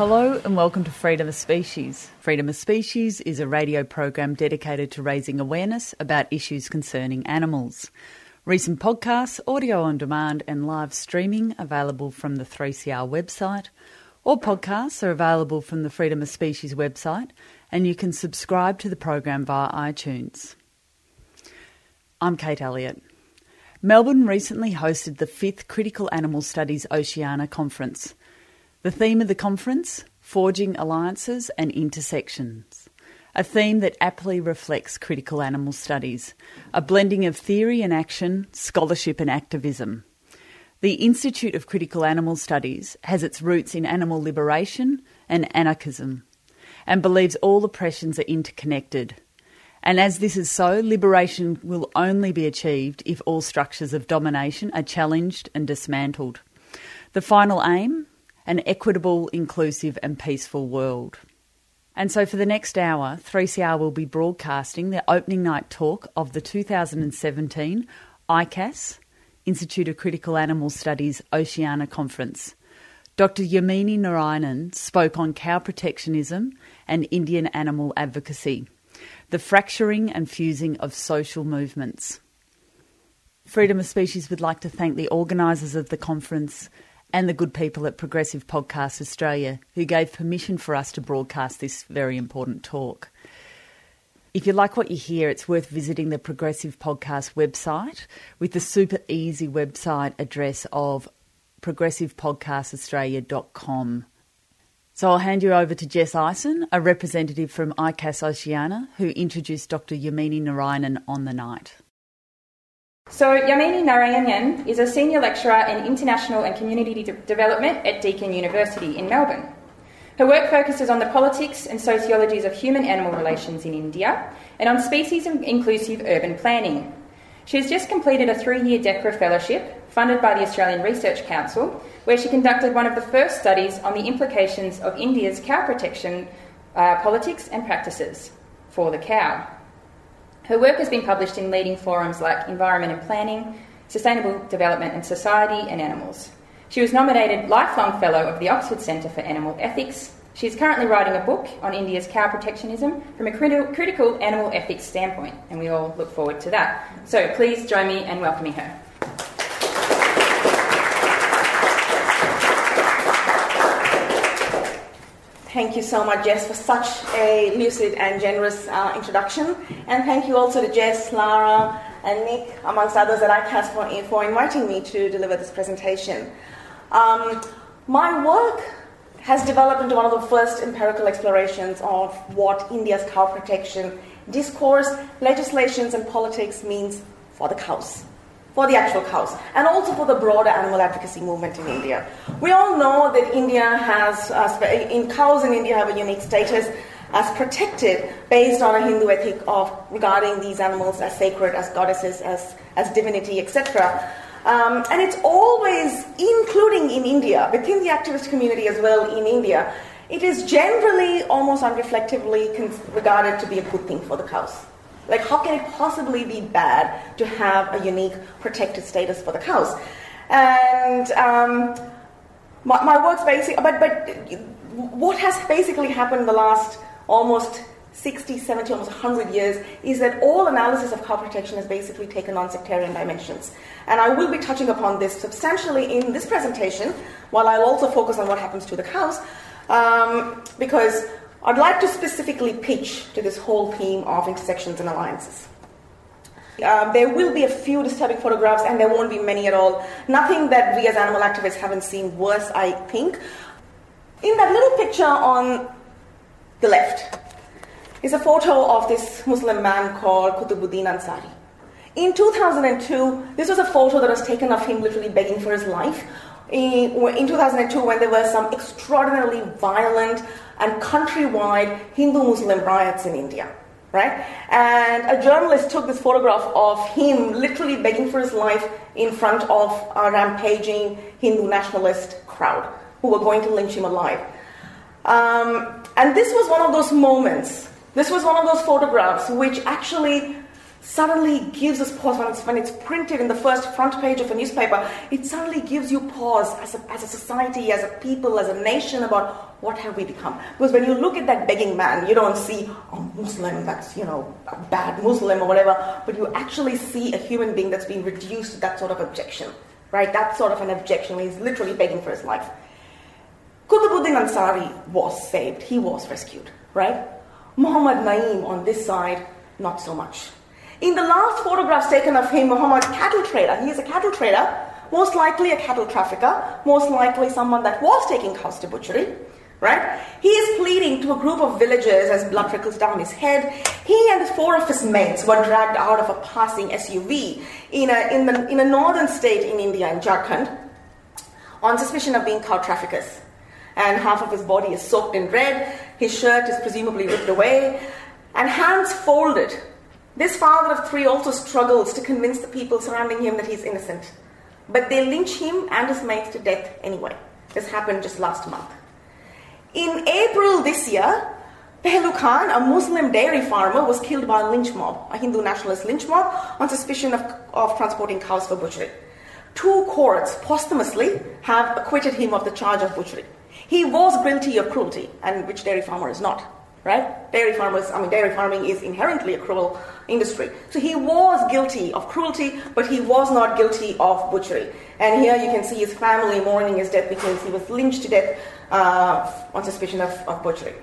Hello and welcome to Freedom of Species. Freedom of Species is a radio program dedicated to raising awareness about issues concerning animals. Recent podcasts, audio on demand, and live streaming available from the 3CR website. All podcasts are available from the Freedom of Species website, and you can subscribe to the program via iTunes. I'm Kate Elliott. Melbourne recently hosted the fifth Critical Animal Studies Oceania Conference. The theme of the conference Forging Alliances and Intersections. A theme that aptly reflects critical animal studies, a blending of theory and action, scholarship and activism. The Institute of Critical Animal Studies has its roots in animal liberation and anarchism and believes all oppressions are interconnected. And as this is so, liberation will only be achieved if all structures of domination are challenged and dismantled. The final aim? An equitable, inclusive, and peaceful world. And so, for the next hour, 3CR will be broadcasting the opening night talk of the 2017 ICAS, Institute of Critical Animal Studies Oceania Conference. Dr. Yamini Narayanan spoke on cow protectionism and Indian animal advocacy the fracturing and fusing of social movements. Freedom of Species would like to thank the organisers of the conference and the good people at Progressive Podcast Australia who gave permission for us to broadcast this very important talk. If you like what you hear, it's worth visiting the Progressive Podcast website with the super easy website address of progressivepodcastaustralia.com. So I'll hand you over to Jess Ison, a representative from ICAS Oceania, who introduced Dr. Yamini Narayanan on the night. So, Yamini Narayanan is a senior lecturer in international and community de- development at Deakin University in Melbourne. Her work focuses on the politics and sociologies of human animal relations in India and on species inclusive urban planning. She has just completed a three year DECRA fellowship funded by the Australian Research Council, where she conducted one of the first studies on the implications of India's cow protection uh, politics and practices for the cow. Her work has been published in leading forums like Environment and Planning, Sustainable Development and Society, and Animals. She was nominated Lifelong Fellow of the Oxford Centre for Animal Ethics. She is currently writing a book on India's cow protectionism from a criti- critical animal ethics standpoint, and we all look forward to that. So please join me in welcoming her. Thank you so much, Jess, for such a lucid and generous uh, introduction. And thank you also to Jess, Lara, and Nick, amongst others at ICAS, for, for inviting me to deliver this presentation. Um, my work has developed into one of the first empirical explorations of what India's cow protection discourse, legislations, and politics means for the cows for the actual cows, and also for the broader animal advocacy movement in India. We all know that India has, uh, in cows in India have a unique status as protected based on a Hindu ethic of regarding these animals as sacred, as goddesses, as, as divinity, etc. Um, and it's always, including in India, within the activist community as well in India, it is generally, almost unreflectively, regarded to be a good thing for the cows. Like, how can it possibly be bad to have a unique protected status for the cows? And um, my, my work's basic, but, but what has basically happened in the last almost 60, 70, almost 100 years is that all analysis of cow protection has basically taken on sectarian dimensions. And I will be touching upon this substantially in this presentation, while I'll also focus on what happens to the cows, um, because I'd like to specifically pitch to this whole theme of intersections and alliances. Uh, there will be a few disturbing photographs, and there won't be many at all. Nothing that we as animal activists haven't seen worse, I think. In that little picture on the left is a photo of this Muslim man called Qutbuddin Ansari. In 2002, this was a photo that was taken of him literally begging for his life. In, in 2002, when there were some extraordinarily violent and countrywide Hindu Muslim riots in India, right? And a journalist took this photograph of him literally begging for his life in front of a rampaging Hindu nationalist crowd who were going to lynch him alive. Um, and this was one of those moments, this was one of those photographs which actually suddenly gives us pause when it's, when it's printed in the first front page of a newspaper. It suddenly gives you pause as a, as a society, as a people, as a nation about what have we become. Because when you look at that begging man, you don't see a Muslim that's, you know, a bad Muslim or whatever, but you actually see a human being that's being reduced to that sort of objection, right? That sort of an objection where he's literally begging for his life. Qutbuddin Ansari was saved, he was rescued, right? Muhammad Naeem on this side, not so much. In the last photographs taken of him, Muhammad, cattle trader, he is a cattle trader, most likely a cattle trafficker, most likely someone that was taking cows to butchery, right? He is pleading to a group of villagers as blood trickles down his head. He and four of his mates were dragged out of a passing SUV in a, in, the, in a northern state in India, in Jharkhand, on suspicion of being cow traffickers and half of his body is soaked in red. His shirt is presumably ripped away, and hands folded. This father of three also struggles to convince the people surrounding him that he's innocent. But they lynch him and his mates to death anyway. This happened just last month. In April this year, Pehlu Khan, a Muslim dairy farmer, was killed by a lynch mob, a Hindu nationalist lynch mob, on suspicion of, of transporting cows for butchery. Two courts posthumously have acquitted him of the charge of butchery. He was guilty of cruelty, and which dairy farmer is not, right? Dairy farmers, I mean, dairy farming is inherently a cruel industry. So he was guilty of cruelty, but he was not guilty of butchery. And here you can see his family mourning his death because he was lynched to death uh, on suspicion of, of butchery.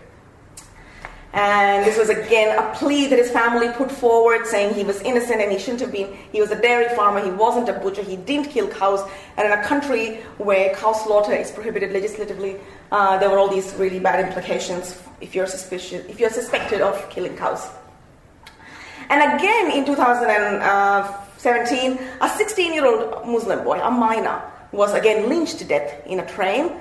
And this was again a plea that his family put forward saying he was innocent and he shouldn't have been. He was a dairy farmer, he wasn't a butcher, he didn't kill cows. And in a country where cow slaughter is prohibited legislatively, uh, there were all these really bad implications if you're, suspicious, if you're suspected of killing cows. And again in 2017, a 16 year old Muslim boy, a minor, was again lynched to death in a train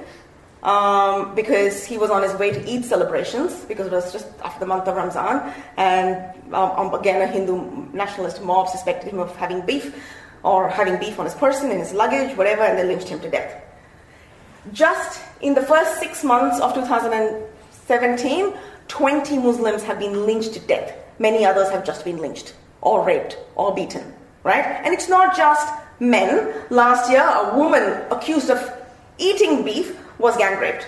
um, because he was on his way to Eid celebrations because it was just after the month of Ramzan, and um, um, again a Hindu nationalist mob suspected him of having beef or having beef on his person, in his luggage, whatever, and they lynched him to death. Just in the first six months of 2017, 20 Muslims have been lynched to death. Many others have just been lynched, or raped, or beaten, right? And it's not just men. Last year, a woman accused of eating beef was gang raped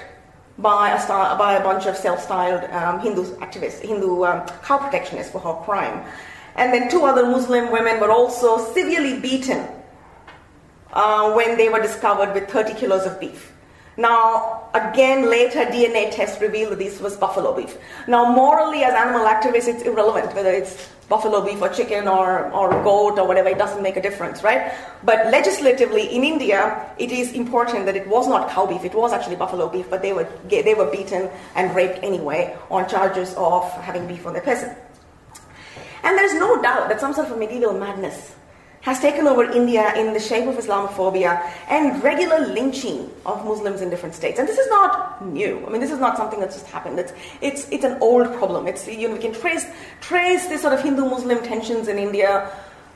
by a, star, by a bunch of self-styled um, Hindu activists, Hindu um, cow protectionists for her crime. And then two other Muslim women were also severely beaten uh, when they were discovered with 30 kilos of beef. Now, again, later DNA tests revealed that this was buffalo beef. Now, morally, as animal activists, it's irrelevant whether it's buffalo beef or chicken or, or goat or whatever, it doesn't make a difference, right? But legislatively in India, it is important that it was not cow beef, it was actually buffalo beef, but they were, they were beaten and raped anyway on charges of having beef on their person. And there's no doubt that some sort of medieval madness has taken over India in the shape of Islamophobia and regular lynching of Muslims in different states. And this is not new. I mean, this is not something that's just happened. It's, it's, it's an old problem. It's, you know, we can trace, trace this sort of Hindu-Muslim tensions in India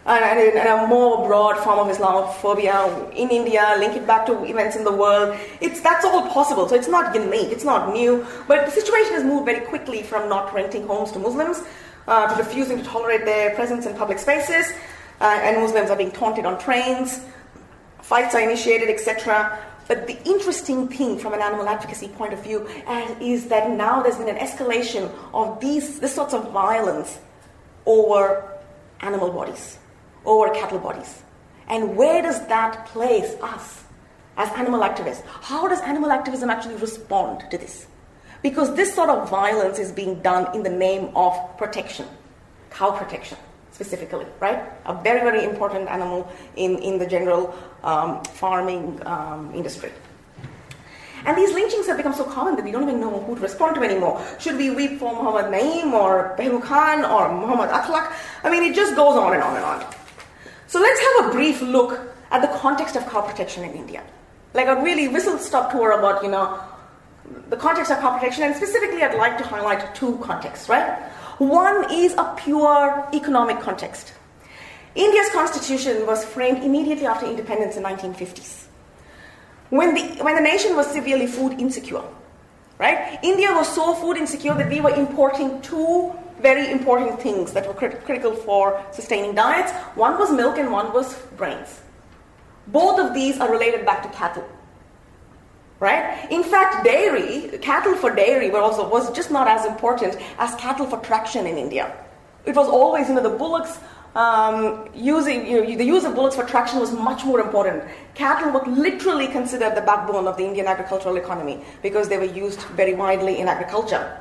and, and, a more broad form of Islamophobia in India, link it back to events in the world. It's, that's all possible. So it's not unique. It's not new. But the situation has moved very quickly from not renting homes to Muslims uh, to refusing to tolerate their presence in public spaces uh, and Muslims are being taunted on trains, fights are initiated, etc. But the interesting thing from an animal advocacy point of view uh, is that now there's been an escalation of these this sorts of violence over animal bodies, over cattle bodies. And where does that place us as animal activists? How does animal activism actually respond to this? Because this sort of violence is being done in the name of protection, cow protection specifically, right? A very, very important animal in, in the general um, farming um, industry. And these lynchings have become so common that we don't even know who to respond to anymore. Should we weep for Muhammad Naeem or Pehlu Khan or Muhammad Akhlaq? I mean, it just goes on and on and on. So let's have a brief look at the context of cow protection in India. Like a really whistle stop tour about, you know, the context of cow protection, and specifically I'd like to highlight two contexts, right? One is a pure economic context. India's constitution was framed immediately after independence in 1950s. When the, when the nation was severely food insecure, right? India was so food insecure that we were importing two very important things that were crit- critical for sustaining diets. One was milk and one was grains. Both of these are related back to cattle. Right? In fact, dairy, cattle for dairy were also, was just not as important as cattle for traction in India. It was always, you know, the bullocks um, using you know, the use of bullocks for traction was much more important. Cattle were literally considered the backbone of the Indian agricultural economy because they were used very widely in agriculture.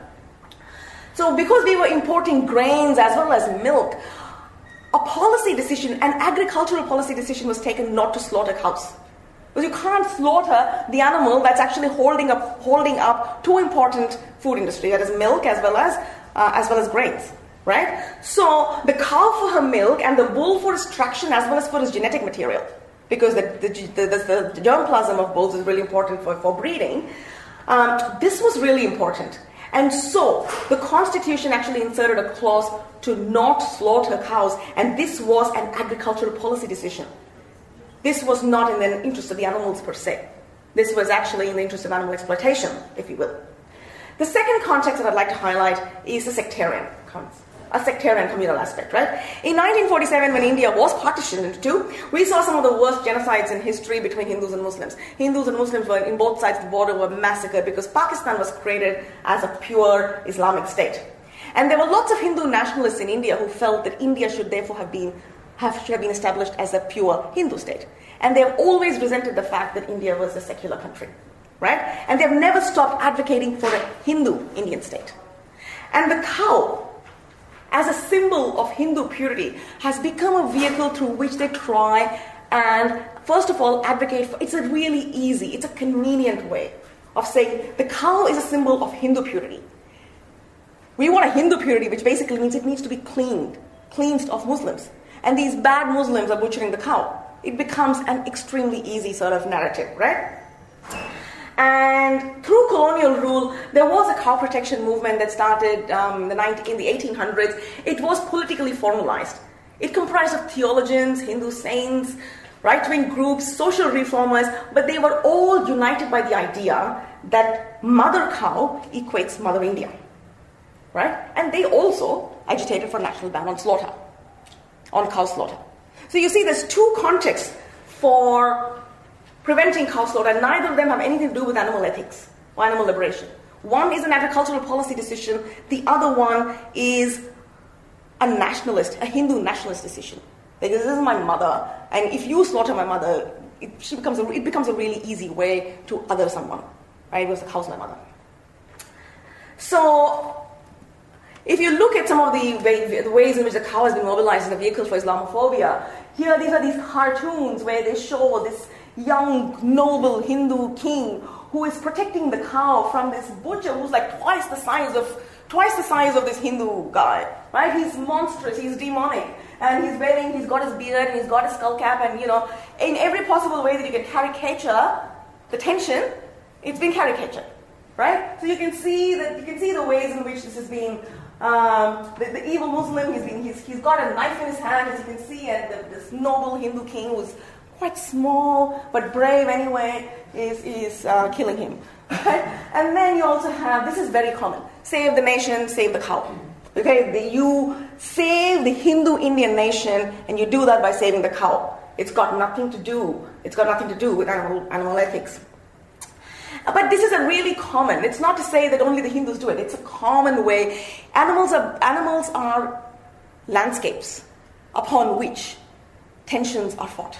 So, because we were importing grains as well as milk, a policy decision, an agricultural policy decision, was taken not to slaughter cows. Because you can't slaughter the animal that's actually holding up, holding up two important food industries, that is milk as well as, uh, as well as grains right? So the cow for her milk and the bull for his traction as well as for his genetic material, because the, the, the, the germplasm of bulls is really important for, for breeding. Um, this was really important. And so the Constitution actually inserted a clause to not slaughter cows, and this was an agricultural policy decision. This was not in the interest of the animals per se. This was actually in the interest of animal exploitation, if you will. The second context that I'd like to highlight is the sectarian a sectarian communal aspect, right? In 1947, when India was partitioned into two, we saw some of the worst genocides in history between Hindus and Muslims. Hindus and Muslims were in both sides of the border were massacred because Pakistan was created as a pure Islamic state. And there were lots of Hindu nationalists in India who felt that India should therefore have been have, should have been established as a pure Hindu state. And they have always resented the fact that India was a secular country, right? And they've never stopped advocating for a Hindu Indian state. And the cow as a symbol of Hindu purity, has become a vehicle through which they try and, first of all, advocate for. It's a really easy, it's a convenient way of saying the cow is a symbol of Hindu purity. We want a Hindu purity, which basically means it needs to be cleaned, cleansed of Muslims. And these bad Muslims are butchering the cow. It becomes an extremely easy sort of narrative, right? And through colonial rule, there was a cow protection movement that started um, the 19, in the 1800s. It was politically formalized. It comprised of theologians, Hindu saints, right wing groups, social reformers, but they were all united by the idea that mother cow equates Mother India. Right? And they also agitated for national ban on slaughter, on cow slaughter. So you see, there's two contexts for preventing cow slaughter, and neither of them have anything to do with animal ethics or animal liberation. One is an agricultural policy decision, the other one is a nationalist, a Hindu nationalist decision. Like, this is my mother, and if you slaughter my mother, it, she becomes a, it becomes a really easy way to other someone. Right? The cow's my mother. So, if you look at some of the, way, the ways in which the cow has been mobilized as a vehicle for Islamophobia, here these are these cartoons where they show this young, noble Hindu king who is protecting the cow from this butcher who's like twice the size of twice the size of this Hindu guy. Right? He's monstrous, he's demonic. And he's wearing, he's got his beard and he's got his skull cap, and you know, in every possible way that you can caricature the tension, it's been caricatured. Right? So you can see that you can see the ways in which this is being um, the, the, evil Muslim, he's, been, he's, he's got a knife in his hand, as you can see, and the, this noble Hindu king who's quite small but brave anyway, is, is uh, killing him. and then you also have this is very common save the nation, save the cow. Okay, the, you save the Hindu Indian nation, and you do that by saving the cow. It's got nothing to do. It's got nothing to do with animal, animal ethics. But this is a really common. It's not to say that only the Hindus do it. It's a common way. Animals are animals are landscapes upon which tensions are fought.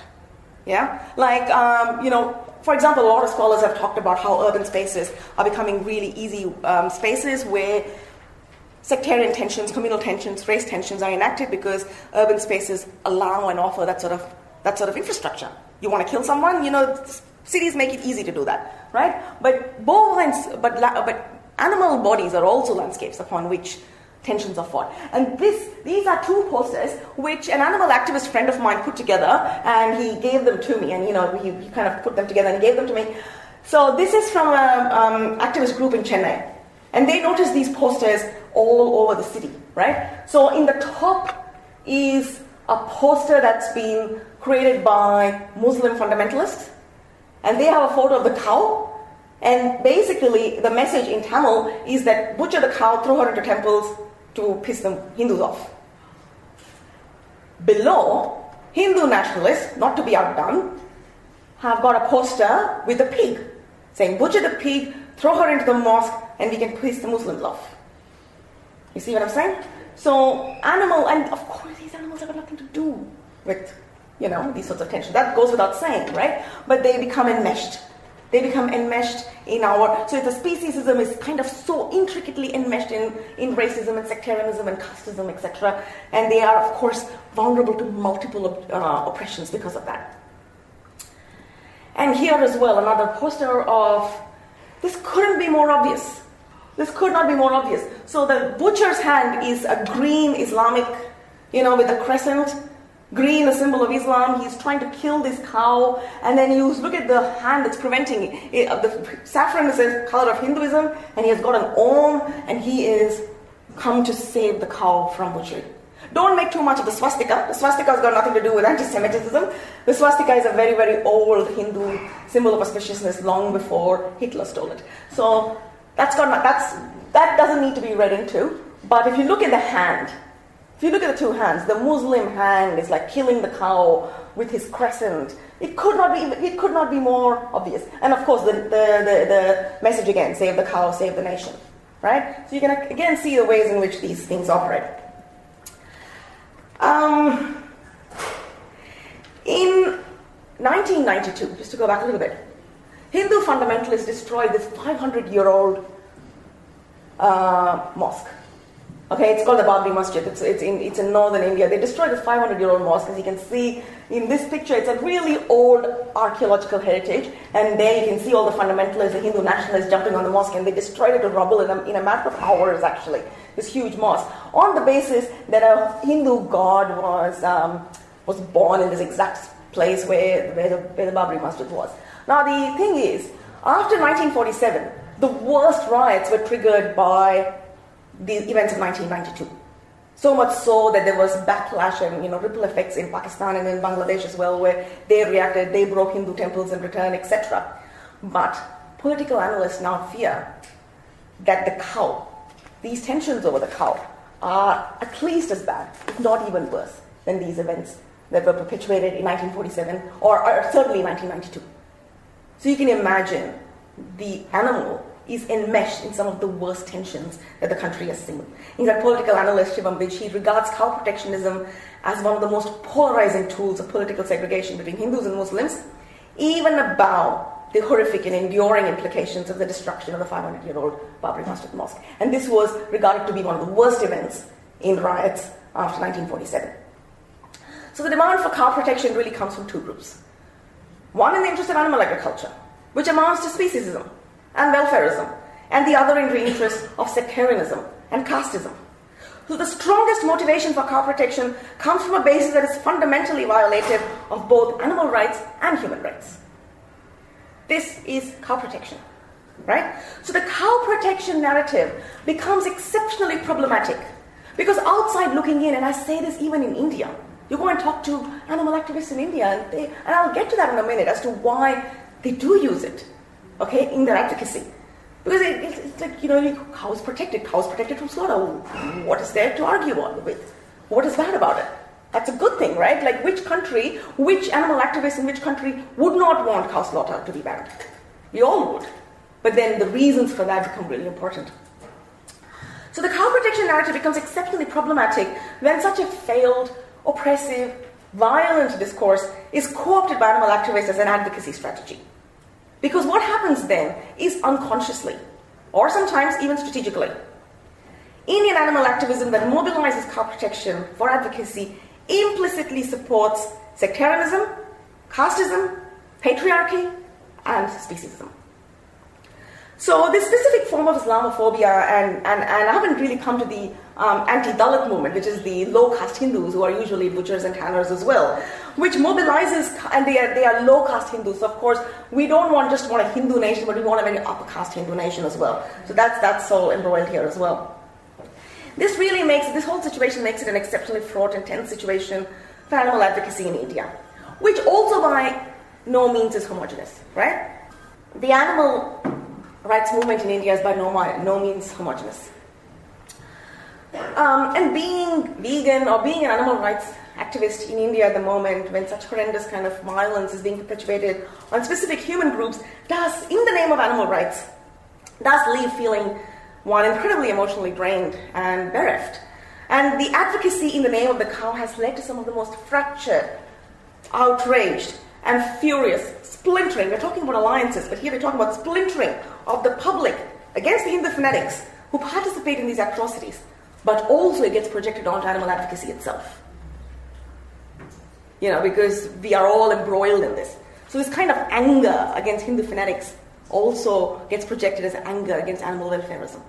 Yeah? Like, um, you know, for example, a lot of scholars have talked about how urban spaces are becoming really easy um, spaces where sectarian tensions, communal tensions, race tensions are enacted because urban spaces allow and offer that sort of that sort of infrastructure. You want to kill someone, you know, cities make it easy to do that, right? But bovines, but but animal bodies are also landscapes upon which tensions are fought. And this, these are two posters which an animal activist friend of mine put together, and he gave them to me, and you know, he, he kind of put them together and gave them to me. So this is from an um, activist group in Chennai, and they noticed these posters all over the city, right? So in the top is a poster that's been created by Muslim fundamentalists, and they have a photo of the cow. And basically, the message in Tamil is that butcher the cow, throw her into temples to piss the Hindus off. Below, Hindu nationalists, not to be outdone, have got a poster with a pig saying, Butcher the pig, throw her into the mosque, and we can piss the Muslims off. You see what I'm saying? So, animal, and of course, these animals have nothing to do with, you know, these sorts of tensions. That goes without saying, right? But they become enmeshed. They become enmeshed in our. So, the speciesism is kind of so intricately enmeshed in, in racism and sectarianism and casteism, etc. And they are, of course, vulnerable to multiple uh, oppressions because of that. And here as well, another poster of this couldn't be more obvious. This could not be more obvious. So the butcher's hand is a green Islamic, you know, with a crescent. Green, a symbol of Islam. He's trying to kill this cow, and then you look at the hand that's preventing it. it the saffron is a color of Hinduism, and he has got an om, and he is come to save the cow from butchery. Don't make too much of the swastika. The swastika has got nothing to do with anti-Semitism. The swastika is a very, very old Hindu symbol of auspiciousness long before Hitler stole it. So that's got that's that doesn't need to be read into. But if you look at the hand, if you look at the two hands, the Muslim hand is like killing the cow with his crescent. It could not be it could not be more obvious. And of course, the the, the, the message again: save the cow, save the nation. Right? So you can again see the ways in which these things operate. Um, in 1992, just to go back a little bit, Hindu fundamentalists destroyed this 500 year old uh, mosque. Okay, it's called the Babri Masjid. It's, it's, in, it's in northern India. They destroyed this 500 year old mosque. As you can see in this picture, it's a really old archaeological heritage. And there you can see all the fundamentalists, the Hindu nationalists jumping on the mosque, and they destroyed it to rubble in a, in a matter of hours, actually. This huge mosque. On the basis that a Hindu god was, um, was born in this exact place where, where, the, where the Babri Masjid was. Now, the thing is, after 1947, the worst riots were triggered by the events of 1992. So much so that there was backlash and you know ripple effects in Pakistan and in Bangladesh as well, where they reacted, they broke Hindu temples in return, etc. But political analysts now fear that the cow, these tensions over the cow, are at least as bad, if not even worse, than these events that were perpetuated in 1947 or, or certainly 1992. So you can imagine the animal is enmeshed in some of the worst tensions that the country has seen. In fact, political analyst Shivam he regards cow protectionism as one of the most polarizing tools of political segregation between Hindus and Muslims, even about the horrific and enduring implications of the destruction of the 500 year old Babri Masjid Mosque. And this was regarded to be one of the worst events in riots after 1947. So the demand for cow protection really comes from two groups. One in the interest of animal agriculture, which amounts to speciesism and welfarism, and the other in the interest of sectarianism and casteism. So the strongest motivation for cow protection comes from a basis that is fundamentally violative of both animal rights and human rights. This is cow protection, right? So the cow protection narrative becomes exceptionally problematic because outside looking in, and I say this even in India, you go and talk to animal activists in India, and, they, and I'll get to that in a minute as to why they do use it, okay, in their advocacy. Because it, it's, like, you know, cows protected, cows protected from slaughter. What is there to argue on with? What is bad about it? That's a good thing, right? Like, which country, which animal activist in which country would not want cow slaughter to be banned? We all would. But then the reasons for that become really important. So the cow protection narrative becomes exceptionally problematic when such a failed, oppressive, violent discourse is co opted by animal activists as an advocacy strategy. Because what happens then is unconsciously, or sometimes even strategically, Indian animal activism that mobilizes cow protection for advocacy implicitly supports sectarianism, casteism, patriarchy, and speciesism. So this specific form of Islamophobia, and, and, and I haven't really come to the um, anti-Dalit movement, which is the low-caste Hindus who are usually butchers and tanners as well, which mobilizes, and they are, they are low-caste Hindus. So of course, we don't want just want a Hindu nation, but we want a very upper-caste Hindu nation as well. So that's, that's all embroiled here as well. This really makes, this whole situation makes it an exceptionally fraught and tense situation for animal advocacy in India, which also by no means is homogenous, right? The animal rights movement in India is by no, no means homogenous. Um, and being vegan or being an animal rights activist in India at the moment, when such horrendous kind of violence is being perpetuated on specific human groups, does, in the name of animal rights, does leave feeling one incredibly emotionally drained and bereft. And the advocacy in the name of the cow has led to some of the most fractured, outraged, and furious splintering. We're talking about alliances, but here we're talking about splintering of the public against the Hindu fanatics who participate in these atrocities, but also it gets projected onto animal advocacy itself. You know, because we are all embroiled in this. So this kind of anger against Hindu fanatics also gets projected as anger against animal welfareism.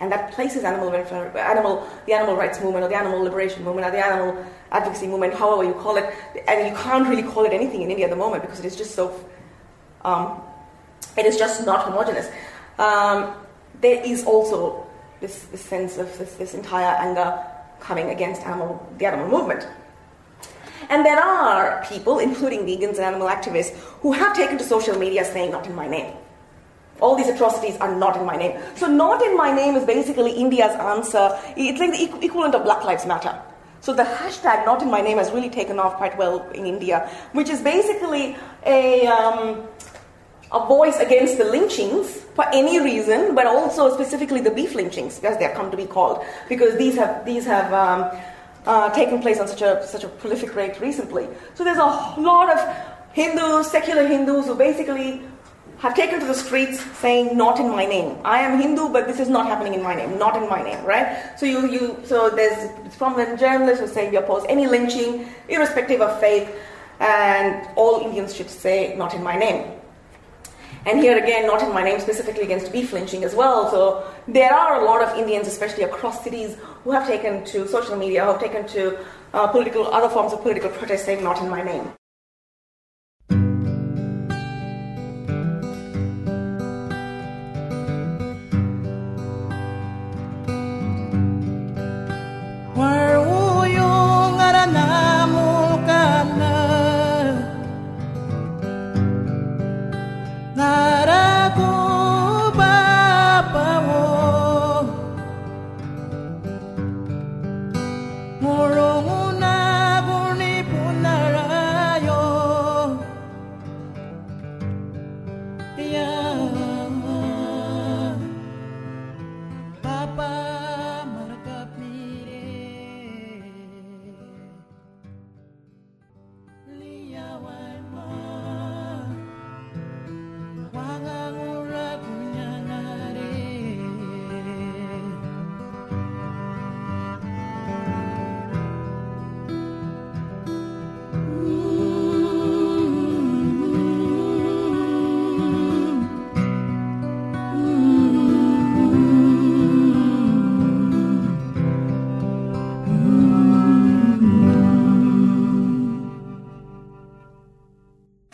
And that places animal welfare, animal, the animal rights movement, or the animal liberation movement, or the animal advocacy movement, however you call it, and you can't really call it anything in India at the moment because it is just so, um, it is just not homogenous. Um, there is also this, this sense of this, this entire anger coming against animal, the animal movement. And there are people, including vegans and animal activists, who have taken to social media saying, not in my name. All these atrocities are not in my name. So, not in my name is basically India's answer. It's like the equivalent of Black Lives Matter. So, the hashtag not in my name has really taken off quite well in India, which is basically a, um, a voice against the lynchings for any reason, but also specifically the beef lynchings, as they have come to be called, because these have, these have um, uh, taken place on such a, such a prolific rate recently. So, there's a lot of Hindus, secular Hindus, who basically have taken to the streets saying not in my name. I am hindu but this is not happening in my name. Not in my name right? So you, you so there's prominent journalists who say we oppose any lynching irrespective of faith and all indians should say not in my name and here again not in my name specifically against beef lynching as well. So there are a lot of indians especially across cities who have taken to social media who have taken to uh, political other forms of political protest saying not in my name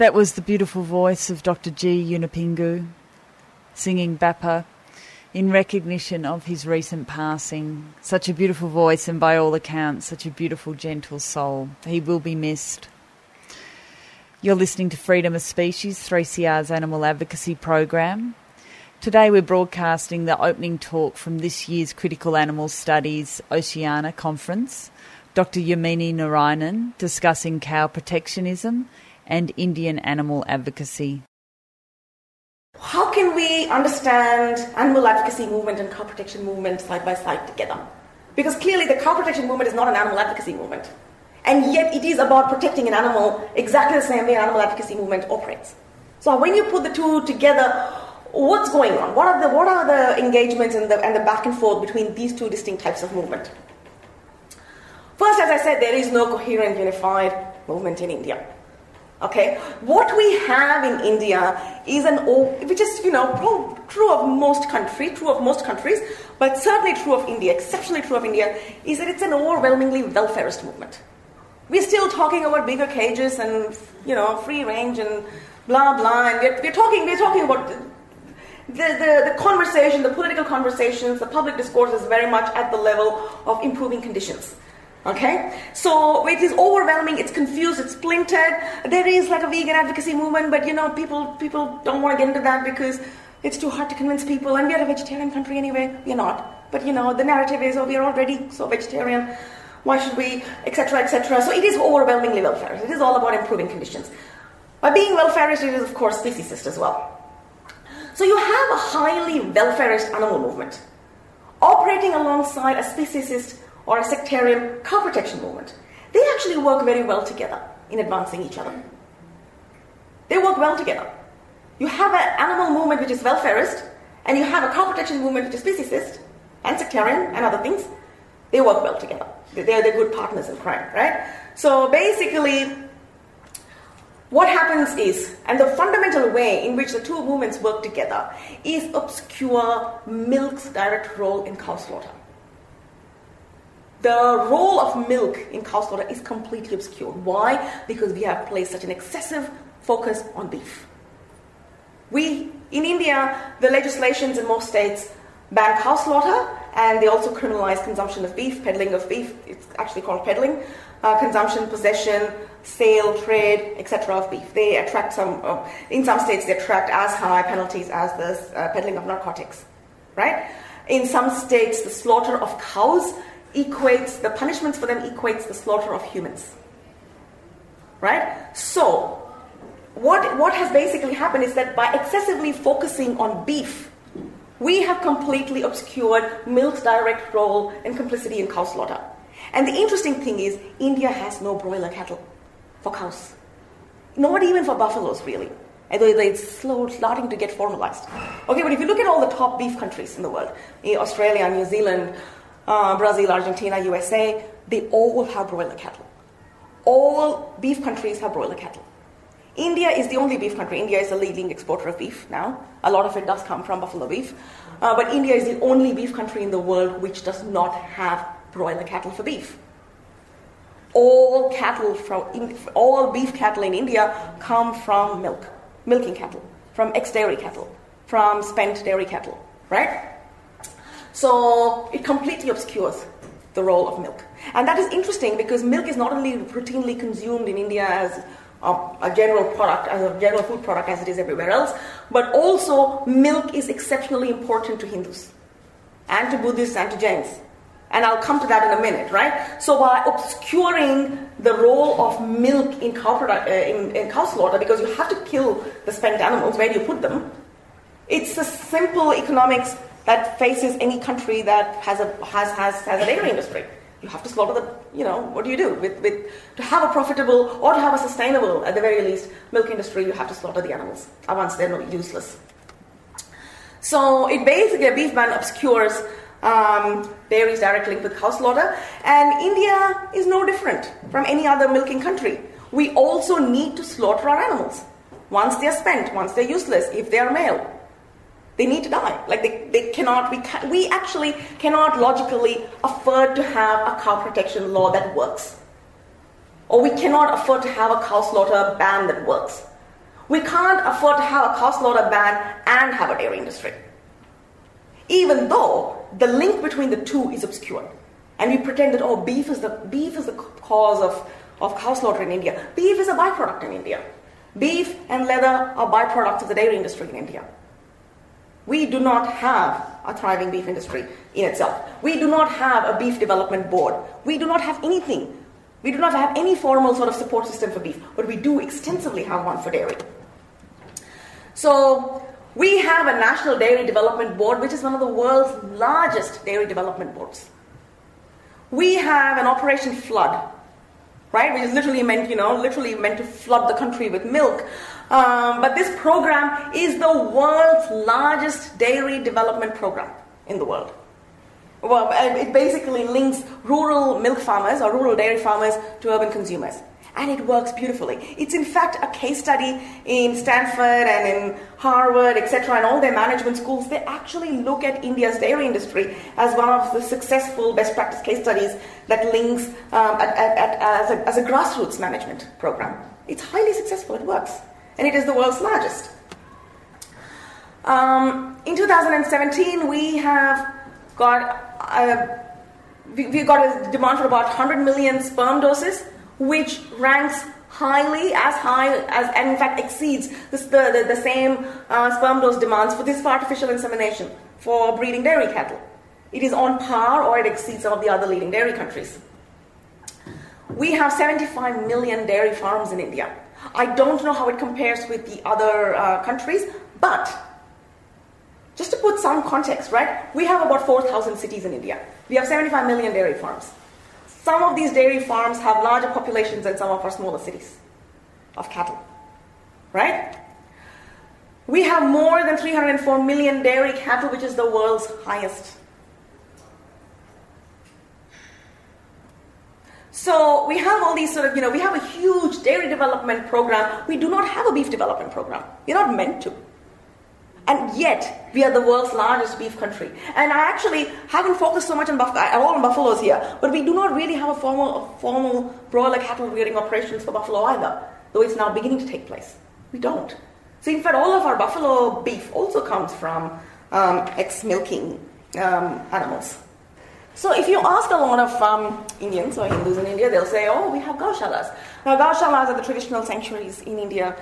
That was the beautiful voice of Dr. G. Yunupingu singing Bapa in recognition of his recent passing. Such a beautiful voice, and by all accounts, such a beautiful, gentle soul. He will be missed. You're listening to Freedom of Species, 3CR's animal advocacy program. Today we're broadcasting the opening talk from this year's Critical Animal Studies Oceania Conference. Dr. Yamini Narayanan discussing cow protectionism and Indian animal advocacy. How can we understand animal advocacy movement and cow protection movement side by side together? Because clearly the cow protection movement is not an animal advocacy movement. And yet it is about protecting an animal exactly the same way an animal advocacy movement operates. So when you put the two together, what's going on? What are the, what are the engagements and the, and the back and forth between these two distinct types of movement? First, as I said, there is no coherent, unified movement in India. Okay, what we have in India is an, which is you know true of most country, true of most countries, but certainly true of India, exceptionally true of India, is that it's an overwhelmingly welfareist movement. We're still talking about bigger cages and you know free range and blah blah, and we're, we're talking we're talking about the, the, the conversation, the political conversations, the public discourse is very much at the level of improving conditions. Okay? So it is overwhelming, it's confused, it's splintered. There is like a vegan advocacy movement, but you know, people people don't want to get into that because it's too hard to convince people, and we are a vegetarian country anyway. We're not. But you know, the narrative is, oh, we are already so vegetarian. Why should we, etc., etc. So it is overwhelmingly welfarist. It is all about improving conditions. By being welfarist, it is of course speciesist as well. So you have a highly welfarist animal movement operating alongside a speciesist or a sectarian cow protection movement. They actually work very well together in advancing each other. They work well together. You have an animal movement which is welfarist, and you have a cow protection movement which is speciesist and sectarian and other things. They work well together. They're, they're good partners in crime, right? So basically, what happens is, and the fundamental way in which the two movements work together is obscure milk's direct role in cow slaughter. The role of milk in cow slaughter is completely obscured. Why? Because we have placed such an excessive focus on beef. We, in India, the legislations in most states ban cow slaughter and they also criminalize consumption of beef, peddling of beef. It's actually called peddling. Uh, consumption, possession, sale, trade, etc. of beef. They attract some, uh, in some states, they attract as high penalties as the uh, peddling of narcotics, right? In some states, the slaughter of cows equates, the punishments for them equates the slaughter of humans, right? So, what, what has basically happened is that by excessively focusing on beef, we have completely obscured milk's direct role and complicity in cow slaughter. And the interesting thing is, India has no broiler cattle for cows. Not even for buffaloes, really. Although it's slow, starting to get formalized. Okay, but if you look at all the top beef countries in the world, eh, Australia, New Zealand, uh, Brazil, Argentina, USA, they all will have broiler cattle. All beef countries have broiler cattle. India is the only beef country. India is the leading exporter of beef now. A lot of it does come from buffalo beef. Uh, but India is the only beef country in the world which does not have broiler cattle for beef. All cattle from all beef cattle in India come from milk, milking cattle, from ex-dairy cattle, from spent dairy cattle, right? So it completely obscures the role of milk. And that is interesting because milk is not only routinely consumed in India as a, a, general product, as a general food product as it is everywhere else, but also milk is exceptionally important to Hindus and to Buddhists and to Jains. And I'll come to that in a minute, right? So by obscuring the role of milk in cow, product, uh, in, in cow slaughter, because you have to kill the spent animals, where do you put them? It's a simple economics that faces any country that has a has has, has a dairy industry. You have to slaughter the, you know, what do you do? With, with, to have a profitable or to have a sustainable, at the very least, milk industry, you have to slaughter the animals. Otherwise, they're not useless. So it basically, a beef ban obscures um, dairies directly linked with cow slaughter, and India is no different from any other milking country. We also need to slaughter our animals once they're spent, once they're useless, if they are male. They need to die. Like they, they cannot, we, can, we actually cannot logically afford to have a cow protection law that works. Or we cannot afford to have a cow slaughter ban that works. We can't afford to have a cow slaughter ban and have a dairy industry. Even though the link between the two is obscured. And we pretend that, oh, beef is the, beef is the cause of, of cow slaughter in India. Beef is a byproduct in India. Beef and leather are byproducts of the dairy industry in India. We do not have a thriving beef industry in itself. We do not have a beef development board. We do not have anything. We do not have any formal sort of support system for beef, but we do extensively have one for dairy. So, we have a National Dairy Development Board, which is one of the world's largest dairy development boards. We have an Operation Flood, right, which is literally meant, you know, literally meant to flood the country with milk. Um, but this program is the world's largest dairy development program in the world. Well, it basically links rural milk farmers or rural dairy farmers to urban consumers. and it works beautifully. It's in fact a case study in Stanford and in Harvard, etc., and all their management schools. They actually look at India's dairy industry as one of the successful best practice case studies that links um, at, at, at, as, a, as a grassroots management program. It's highly successful, it works, and it is the world's largest. Um, in 2017, we have got uh, we, we got a demand for about 100 million sperm doses, which ranks highly, as high as, and in fact exceeds this, the, the, the same uh, sperm dose demands for this artificial insemination for breeding dairy cattle. It is on par or it exceeds some of the other leading dairy countries. We have 75 million dairy farms in India. I don't know how it compares with the other uh, countries, but just to put some context, right? We have about 4,000 cities in India. We have 75 million dairy farms. Some of these dairy farms have larger populations than some of our smaller cities of cattle, right? We have more than 304 million dairy cattle, which is the world's highest. So we have all these sort of, you know, we have a huge dairy development program. We do not have a beef development program. You're not meant to. And yet, we are the world's largest beef country. And I actually haven't focused so much on, buff- all on buffaloes here, but we do not really have a formal, a formal broiler cattle rearing operations for buffalo either, though it's now beginning to take place. We don't. So, in fact, all of our buffalo beef also comes from um, ex milking um, animals. So, if you ask a lot of um, Indians or Hindus in India, they'll say, oh, we have gaushalas. Now, gaushalas are the traditional sanctuaries in India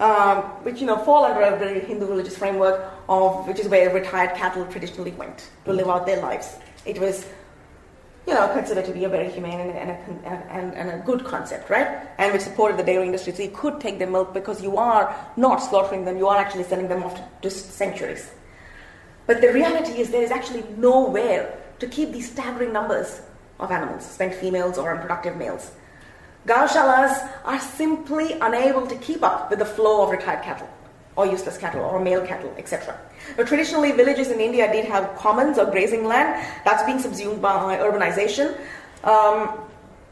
um, which you know fall under a very Hindu religious framework of which is where retired cattle traditionally went to live out their lives. It was you know considered to be a very humane and, and, a, and, and a good concept, right? And which supported the dairy industry. So you could take their milk because you are not slaughtering them; you are actually sending them off to sanctuaries. But the reality is there is actually nowhere to keep these staggering numbers of animals, spent females or unproductive males. Gaushalas are simply unable to keep up with the flow of retired cattle or useless cattle or male cattle, etc. Now, traditionally, villages in India did have commons or grazing land that's being subsumed by urbanization. Um,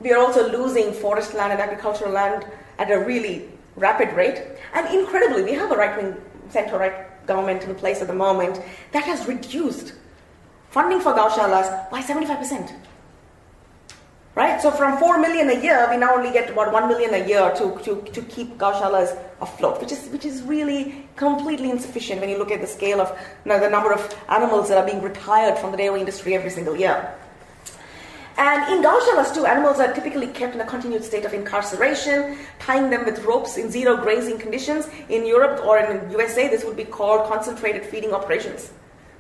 we are also losing forest land and agricultural land at a really rapid rate. And incredibly, we have a right wing, centre right government in place at the moment that has reduced funding for gaushalas by 75%. Right? So from 4 million a year, we now only get about 1 million a year to, to, to keep gaushalas afloat, which is, which is really completely insufficient when you look at the scale of you know, the number of animals that are being retired from the dairy industry every single year. And in gaushalas too, animals are typically kept in a continued state of incarceration, tying them with ropes in zero grazing conditions. In Europe or in the USA, this would be called concentrated feeding operations.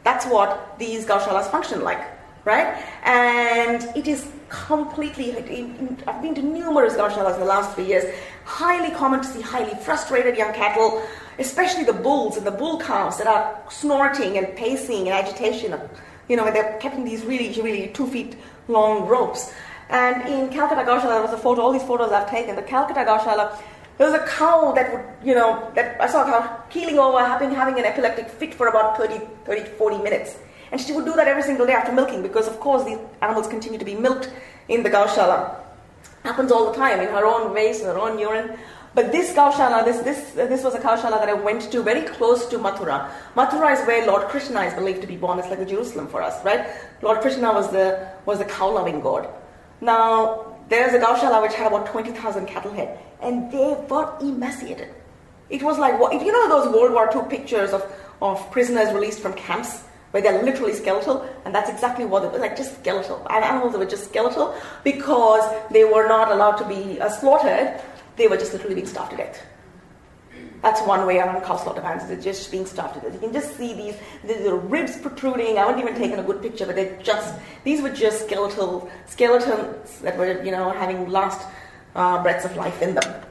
That's what these gaushalas function like right? And it is completely, I've been to numerous gaushalas in the last three years, highly common to see highly frustrated young cattle, especially the bulls and the bull calves that are snorting and pacing and agitation. You know, when they're kept in these really, really two feet long ropes. And in Calcutta Gaushala, there was a photo, all these photos I've taken, the Calcutta Gaushala, there was a cow that would, you know, that I saw a cow keeling over, having, having an epileptic fit for about 30, 30, 40 minutes. And she would do that every single day after milking because, of course, these animals continue to be milked in the gaushala. Happens all the time in her own waste, in her own urine. But this gaushala, this, this, this was a gaushala that I went to very close to Mathura. Mathura is where Lord Krishna is believed to be born. It's like the Jerusalem for us, right? Lord Krishna was the, was the cow loving god. Now, there's a gaushala which had about 20,000 cattle head, and they were emaciated. It was like, you know those World War II pictures of, of prisoners released from camps? where they're literally skeletal, and that's exactly what it was like, just skeletal. Animals were just skeletal because they were not allowed to be uh, slaughtered, they were just literally being starved to death. That's one way around cow slaughter of they're just being to. You can just see these, the ribs protruding. I haven't even taken a good picture, but they're just, these were just skeletal, skeletons that were, you know, having last uh, breaths of life in them.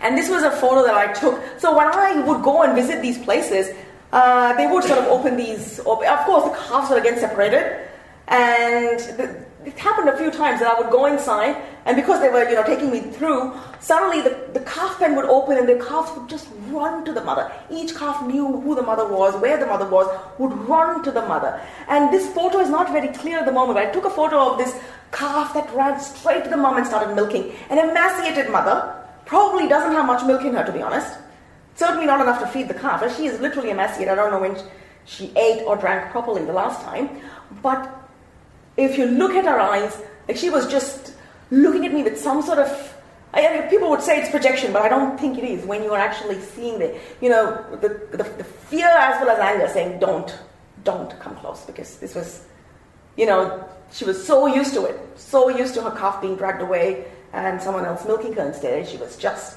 And this was a photo that I took. So when I would go and visit these places, uh, they would sort of open these. Op- of course, the calves were again separated, and the, it happened a few times that I would go inside, and because they were, you know, taking me through, suddenly the, the calf pen would open, and the calves would just run to the mother. Each calf knew who the mother was, where the mother was, would run to the mother. And this photo is not very clear at the moment, I took a photo of this calf that ran straight to the mom and started milking. An emaciated mother probably doesn't have much milk in her, to be honest. Certainly not enough to feed the calf. She is literally emaciated. I don't know when she ate or drank properly the last time. But if you look at her eyes, like she was just looking at me with some sort of I mean, people would say it's projection, but I don't think it is when you are actually seeing the, you know, the, the, the fear as well as anger saying, don't, don't come close because this was, you know, she was so used to it, so used to her calf being dragged away and someone else milking her instead. She was just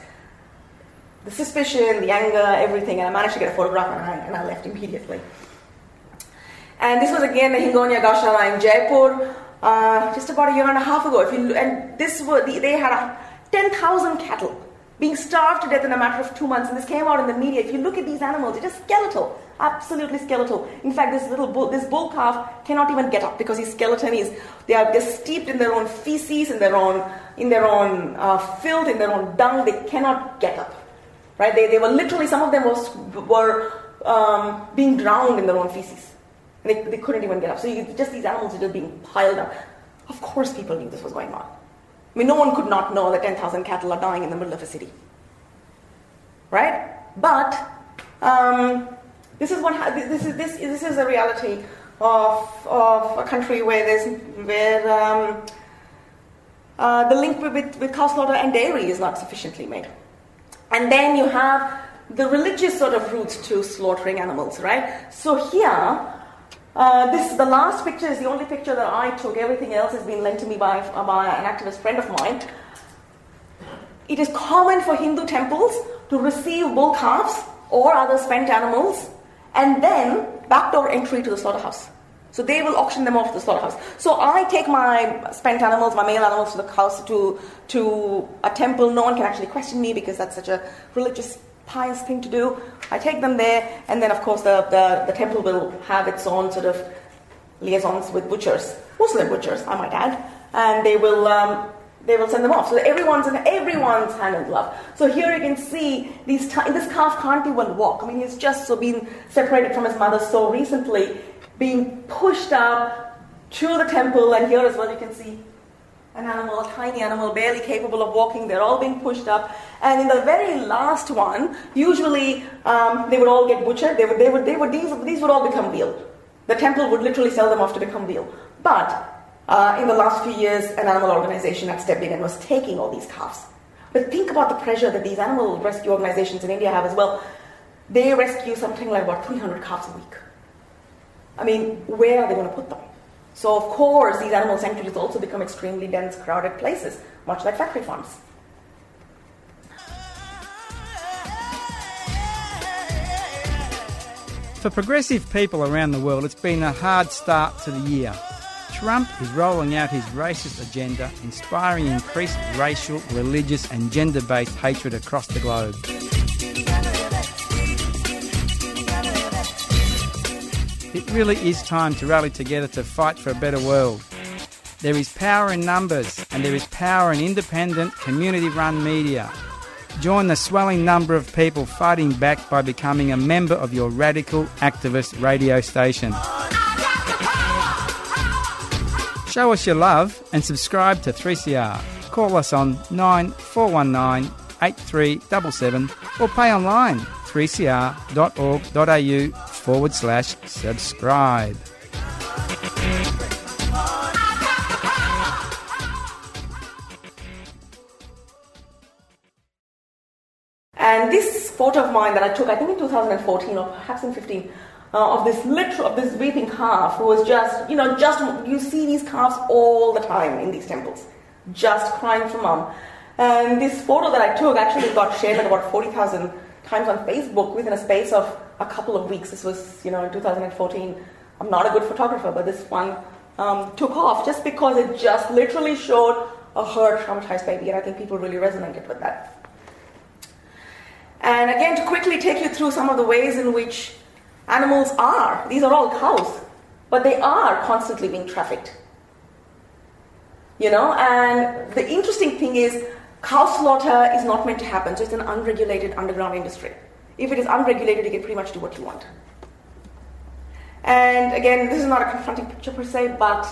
the suspicion, the anger, everything. And I managed to get a photograph and I, and I left immediately. And this was again the Hingonia Gaushala in Jaipur, uh, just about a year and a half ago. If you and this were they had a 10,000 cattle being starved to death in a matter of two months. And this came out in the media. If you look at these animals, they're just skeletal, absolutely skeletal. In fact, this little bull, this bull calf cannot even get up because his skeleton is they are they're steeped in their own feces, in their own in their own uh, filth, in their own dung. They cannot get up. Right? They, they were literally some of them was were um, being drowned in their own feces. And they, they couldn't even get up. So you, just these animals are just being piled up. Of course, people knew this was going on. I mean, no one could not know that 10,000 cattle are dying in the middle of a city. Right? But um, this is what ha- this is this this is a reality of of a country where there's where um, uh, the link with, with cow slaughter and dairy is not sufficiently made. And then you have the religious sort of roots to slaughtering animals, right? So here, uh, this the last picture is the only picture that I took. Everything else has been lent to me by, by an activist friend of mine. It is common for Hindu temples to receive bull calves or other spent animals and then backdoor entry to the slaughterhouse. So they will auction them off to the slaughterhouse. So I take my spent animals, my male animals to the house to, to a temple. No one can actually question me because that's such a religious pious thing to do. I take them there, and then of course the, the, the temple will have its own sort of liaisons with butchers, Muslim butchers, I might add, and they will um, they will send them off. So everyone's in everyone's hand in glove. So here you can see these t- this calf can't even walk. I mean, he's just so been separated from his mother so recently, being pushed up to the temple, and here as well you can see an animal, a tiny animal, barely capable of walking. They're all being pushed up. And in the very last one, usually um, they would all get butchered. They would, they would, they would, these, these would all become veal. The temple would literally sell them off to become veal. But uh, in the last few years, an animal organization had stepped in and was taking all these calves. But think about the pressure that these animal rescue organizations in India have as well. They rescue something like about 300 calves a week. I mean, where are they going to put them? So, of course, these animal sanctuaries also become extremely dense, crowded places, much like factory farms. For progressive people around the world, it's been a hard start to the year. Trump is rolling out his racist agenda, inspiring increased racial, religious, and gender based hatred across the globe. It really is time to rally together to fight for a better world. There is power in numbers, and there is power in independent, community run media. Join the swelling number of people fighting back by becoming a member of your radical activist radio station. Show us your love and subscribe to 3CR. Call us on 9419 8377 or pay online 3cr.org.au forward slash subscribe. And this photo of mine that I took, I think in 2014 or perhaps in 15, uh, of this literal, of this weeping calf who was just, you know, just you see these calves all the time in these temples, just crying for mom. And this photo that I took actually got shared like about 40,000 times on Facebook within a space of a couple of weeks. This was, you know, in 2014. I'm not a good photographer, but this one um, took off just because it just literally showed a hurt, traumatized baby, and I think people really resonated with that. And again, to quickly take you through some of the ways in which animals are, these are all cows, but they are constantly being trafficked. You know, and the interesting thing is, cow slaughter is not meant to happen, so it's an unregulated underground industry. If it is unregulated, you can pretty much do what you want. And again, this is not a confronting picture per se, but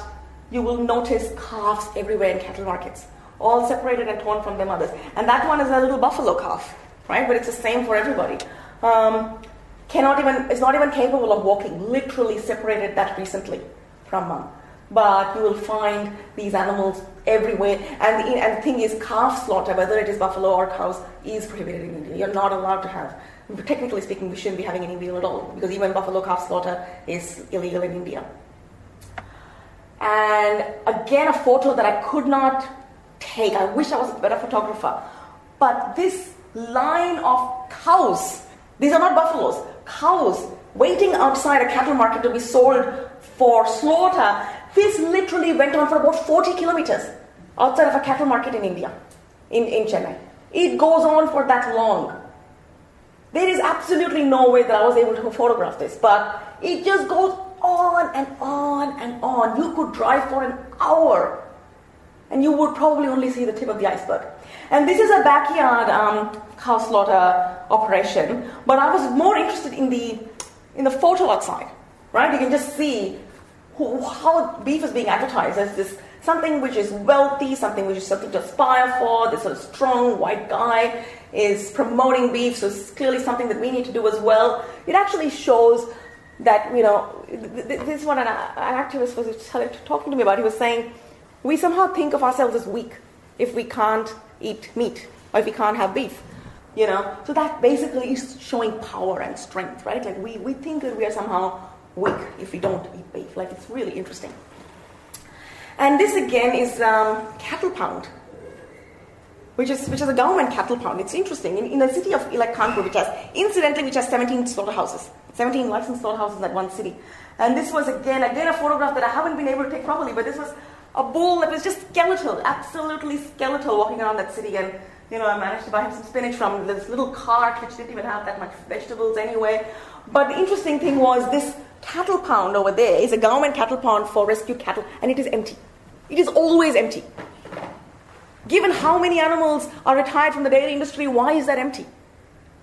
you will notice calves everywhere in cattle markets, all separated and torn from their mothers. And that one is a little buffalo calf, right? But it's the same for everybody. Um, cannot even is not even capable of walking. Literally separated that recently from mom. But you will find these animals everywhere. And the, and the thing is, calf slaughter, whether it is buffalo or cows, is prohibited in India. You're not allowed to have. Technically speaking, we shouldn't be having any deal at all because even buffalo calf slaughter is illegal in India. And again, a photo that I could not take. I wish I was a better photographer. But this line of cows, these are not buffaloes, cows waiting outside a cattle market to be sold for slaughter. This literally went on for about 40 kilometers outside of a cattle market in India, in, in Chennai. It goes on for that long. There is absolutely no way that I was able to photograph this, but it just goes on and on and on. You could drive for an hour and you would probably only see the tip of the iceberg. And this is a backyard um, cow slaughter operation, but I was more interested in the in the photo outside, right? You can just see who, how beef is being advertised as this something which is wealthy, something which is something to aspire for. This sort of strong white guy is promoting beef, so it's clearly something that we need to do as well. It actually shows that you know this is what an, an activist was talking to me about. He was saying we somehow think of ourselves as weak if we can't eat meat or if we can't have beef. You know, so that basically is showing power and strength, right? Like we, we think that we are somehow weak if we don't eat beef. Like it's really interesting. And this again is um, cattle pound, which is which is a government cattle pound. It's interesting in, in the city of like which has incidentally which has 17 slaughterhouses, 17 licensed slaughterhouses that one city. And this was again again a photograph that I haven't been able to take properly, but this was a bull that was just skeletal, absolutely skeletal, walking around that city. And you know, I managed to buy him some spinach from this little cart, which didn't even have that much vegetables anyway. But the interesting thing was this cattle pound over there is a government cattle pound for rescue cattle, and it is empty. It is always empty. Given how many animals are retired from the dairy industry, why is that empty?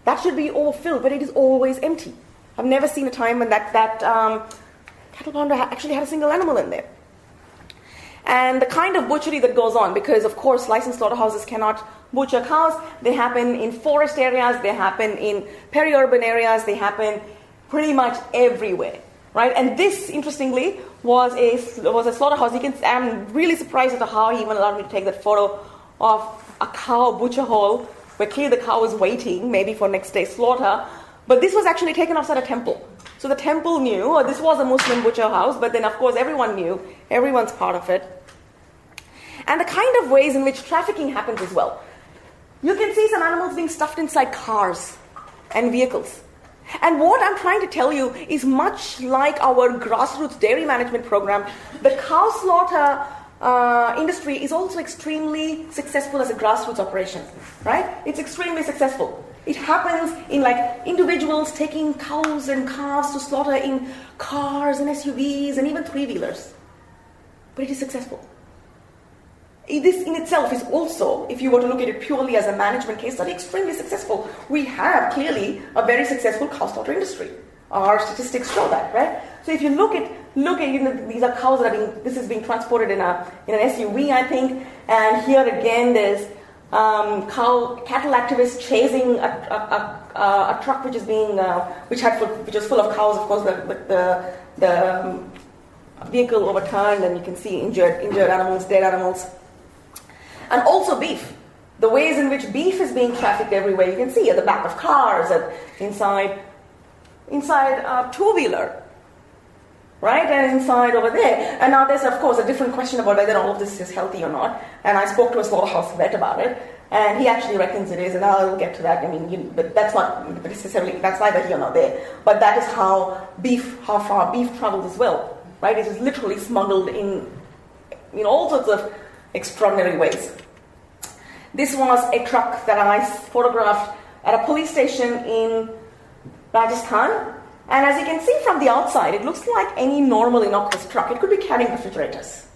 That should be overfilled, but it is always empty. I've never seen a time when that, that um, cattle pound actually had a single animal in there. And the kind of butchery that goes on, because of course licensed slaughterhouses cannot butcher cows, they happen in forest areas, they happen in peri-urban areas, they happen pretty much everywhere right? And this, interestingly, was a was a slaughterhouse. You can, I'm really surprised at how he even allowed me to take that photo of a cow butcher hole where clearly the cow was waiting, maybe for next day's slaughter. But this was actually taken outside a temple. So the temple knew, or this was a Muslim butcher house, but then of course everyone knew, everyone's part of it. And the kind of ways in which trafficking happens as well. You can see some animals being stuffed inside cars and vehicles. And what I'm trying to tell you is much like our grassroots dairy management program, the cow slaughter uh, industry is also extremely successful as a grassroots operation, right? It's extremely successful. It happens in like individuals taking cows and calves to slaughter in cars and SUVs and even three wheelers. But it is successful this in itself is also, if you were to look at it purely as a management case study, extremely successful. We have clearly a very successful cow slaughter industry. Our statistics show that, right? So if you look at look at you know, these are cows that are being this is being transported in a in an SUV, I think, and here again there's um, cow cattle activists chasing a, a, a, a truck which is being uh, which had which was full of cows. Of course, the the, um, vehicle overturned, and you can see injured injured animals, dead animals and also beef. The ways in which beef is being trafficked everywhere, you can see at the back of cars, at inside, inside a two-wheeler, right, and inside over there. And now there's of course a different question about whether all of this is healthy or not. And I spoke to a slaughterhouse vet about it, and he actually reckons it is. And I'll get to that. I mean, you, but that's not necessarily that's neither here nor there. But that is how beef, how far beef travels as well, right? It is literally smuggled in, in all sorts of extraordinary ways. This was a truck that I photographed at a police station in Rajasthan. And as you can see from the outside, it looks like any normal innocuous truck. It could be carrying refrigerators,